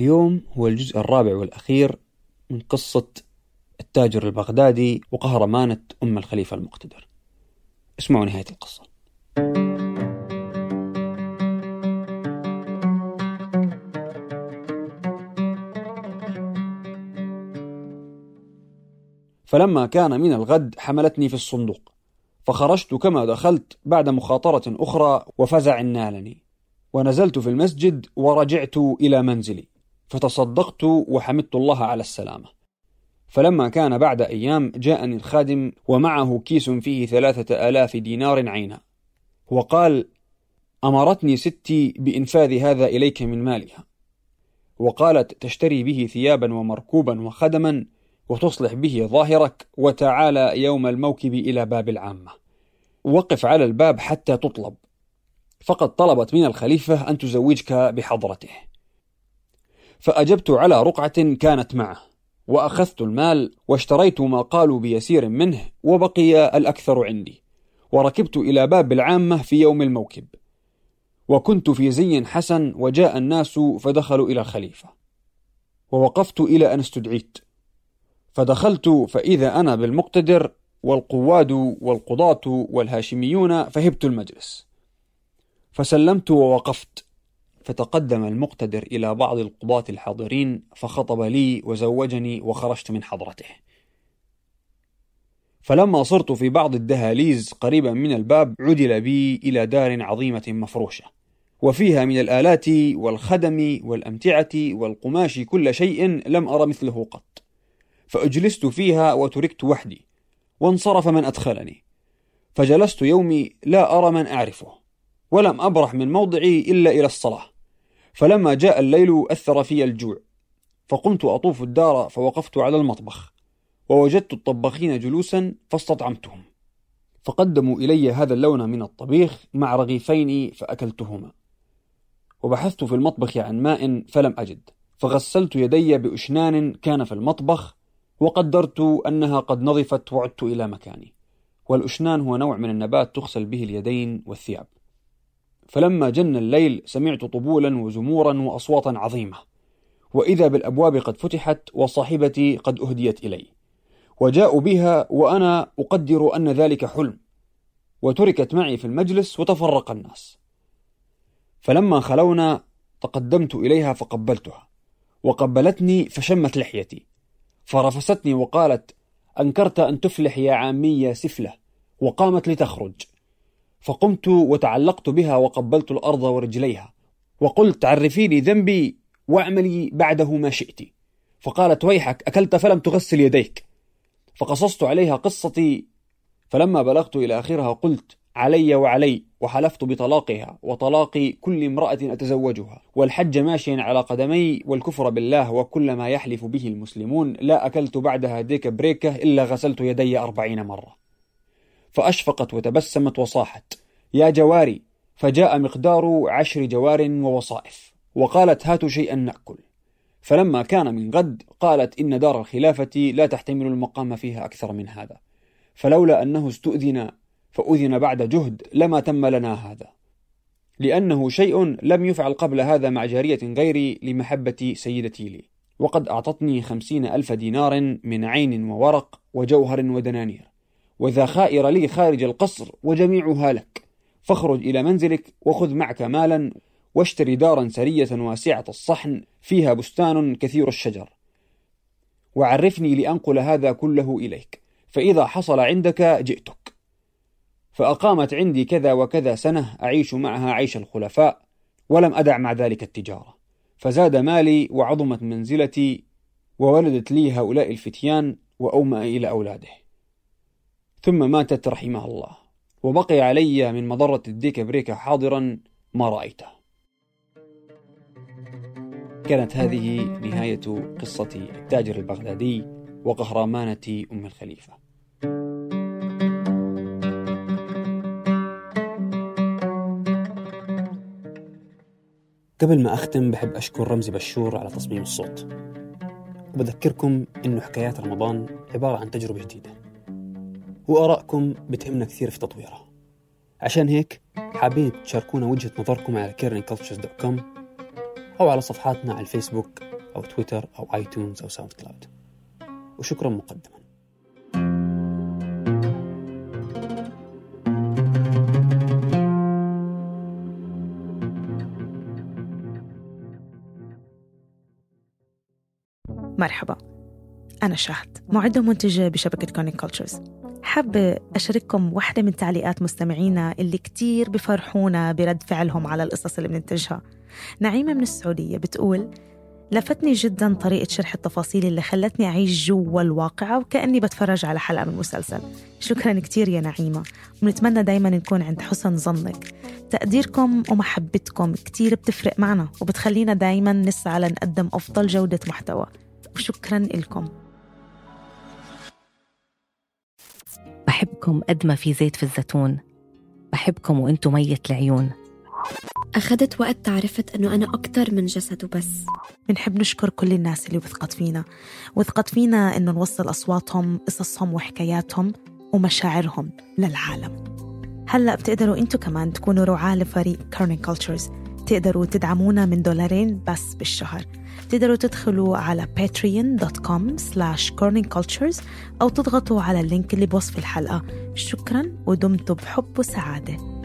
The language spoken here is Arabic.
اليوم هو الجزء الرابع والأخير من قصة التاجر البغدادي وقهرمانة أم الخليفة المقتدر. اسمعوا نهاية القصة. فلما كان من الغد حملتني في الصندوق فخرجت كما دخلت بعد مخاطرة أخرى وفزع نالني ونزلت في المسجد ورجعت إلى منزلي. فتصدقت وحمدت الله على السلامة. فلما كان بعد أيام جاءني الخادم ومعه كيس فيه ثلاثة آلاف دينار عينا. وقال أمرتني ستي بإنفاذ هذا إليك من مالها. وقالت تشتري به ثيابا ومركوبا وخدما وتصلح به ظاهرك وتعالى يوم الموكب إلى باب العامة. وقف على الباب حتى تطلب. فقد طلبت من الخليفة أن تزوجك بحضرته. فأجبت على رقعة كانت معه وأخذت المال واشتريت ما قالوا بيسير منه وبقي الأكثر عندي وركبت إلى باب العامة في يوم الموكب. وكنت في زي حسن وجاء الناس فدخلوا إلى الخليفة. ووقفت إلى أن استدعيت. فدخلت فإذا أنا بالمقتدر والقواد والقضاة والهاشميون فهبت المجلس. فسلمت ووقفت. فتقدم المقتدر إلى بعض القضاة الحاضرين فخطب لي وزوجني وخرجت من حضرته. فلما صرت في بعض الدهاليز قريبا من الباب عدل بي إلى دار عظيمة مفروشة وفيها من الآلات والخدم والأمتعة والقماش كل شيء لم أر مثله قط. فأجلست فيها وتركت وحدي وانصرف من أدخلني. فجلست يومي لا أرى من أعرفه ولم أبرح من موضعي إلا إلى الصلاة. فلما جاء الليل أثر في الجوع فقمت أطوف الدار فوقفت على المطبخ ووجدت الطباخين جلوسا فاستطعمتهم فقدموا إلي هذا اللون من الطبيخ مع رغيفين فأكلتهما. وبحثت في المطبخ عن ماء فلم أجد فغسلت يدي بأشنان كان في المطبخ وقدرت أنها قد نظفت وعدت إلى مكاني والأشنان هو نوع من النبات تغسل به اليدين والثياب. فلما جن الليل سمعت طبولا وزمورا وأصواتا عظيمة. وإذا بالأبواب قد فتحت وصاحبتي قد أهديت إلي. وجاءوا بها وأنا أقدر أن ذلك حلم. وتركت معي في المجلس وتفرق الناس. فلما خلونا تقدمت إليها فقبلتها. وقبلتني فشمت لحيتي. فرفستني وقالت أنكرت أن تفلح يا عامي يا سفلة. وقامت لتخرج. فقمت وتعلقت بها وقبلت الأرض ورجليها. وقلت عرفيني ذنبي واعملي بعده ما شئت. فقالت ويحك أكلت فلم تغسل يديك. فقصصت عليها قصتي. فلما بلغت إلى آخرها قلت علي وعلي وحلفت بطلاقها وطلاق كل امرأة أتزوجها. والحج ماشيا على قدمي والكفر بالله وكل ما يحلف به المسلمون لا أكلت بعدها ديك بريكة إلا غسلت يدي أربعين مرة. فأشفقت وتبسمت وصاحت. يا جواري فجاء مقدار عشر جوار ووصائف وقالت هاتوا شيئا نأكل. فلما كان من غد قالت إن دار الخلافة لا تحتمل المقام فيها أكثر من هذا. فلولا أنه استؤذن فأذن بعد جهد لما تم لنا هذا. لأنه شيء لم يفعل قبل هذا مع جارية غيري لمحبة سيدتي لي. وقد أعطتني خمسين ألف دينار من عين وورق وجوهر ودنانير. وذا خائر لي خارج القصر وجميعها لك. فاخرج إلى منزلك وخذ معك مالا واشتري دارا سرية واسعة الصحن فيها بستان كثير الشجر. وعرفني لأنقل هذا كله إليك فإذا حصل عندك جئتك. فأقامت عندي كذا وكذا سنة أعيش معها عيش الخلفاء ولم أدع مع ذلك التجارة. فزاد مالي وعظمت منزلتي وولدت لي هؤلاء الفتيان وأومأ إلى أولاده. ثم ماتت رحمها الله. وبقي علي من مضرة الديك بريكة حاضرا ما رأيته. كانت هذه نهاية قصة التاجر البغدادي وقهرمانة أم الخليفة. قبل ما أختم بحب أشكر رمزي بشور على تصميم الصوت. وبذكركم إنه حكايات رمضان عبارة عن تجربة جديدة. وآرائكم بتهمنا كثير في تطويرها. عشان هيك حابين تشاركونا وجهة نظركم على Kerning Cultures.com أو على صفحاتنا على الفيسبوك أو تويتر أو iTunes أو SoundCloud. وشكرا مقدما. مرحبا. أنا شهد معدة ومنتجة بشبكة Kerning Cultures حابة أشارككم واحدة من تعليقات مستمعينا اللي كتير بفرحونا برد فعلهم على القصص اللي بننتجها. نعيمة من السعودية بتقول لفتني جدا طريقة شرح التفاصيل اللي خلتني أعيش جوا الواقعة وكأني بتفرج على حلقة من مسلسل. شكرا كتير يا نعيمة. ونتمنى دايما نكون عند حسن ظنك. تقديركم ومحبتكم كتير بتفرق معنا وبتخلينا دايما نسعى لنقدم أفضل جودة محتوى. وشكرا لكم. بحبكم قد ما في زيت في الزيتون. بحبكم وانتو مية العيون. أخذت وقت تعرفت أنه أنا أكتر من جسد وبس. بنحب نشكر كل الناس اللي وثقت فينا. وثقت فينا إنه نوصل أصواتهم قصصهم وحكاياتهم ومشاعرهم للعالم. هلأ بتقدروا أنتوا كمان تكونوا رعاة لفريق كارنين كولتشرز تقدروا تدعمونا من دولارين بس بالشهر. تقدروا تدخلوا على patreon.com slash corningcultures أو تضغطوا على اللينك اللي بوصف الحلقة. شكرا ودمتم بحب وسعادة.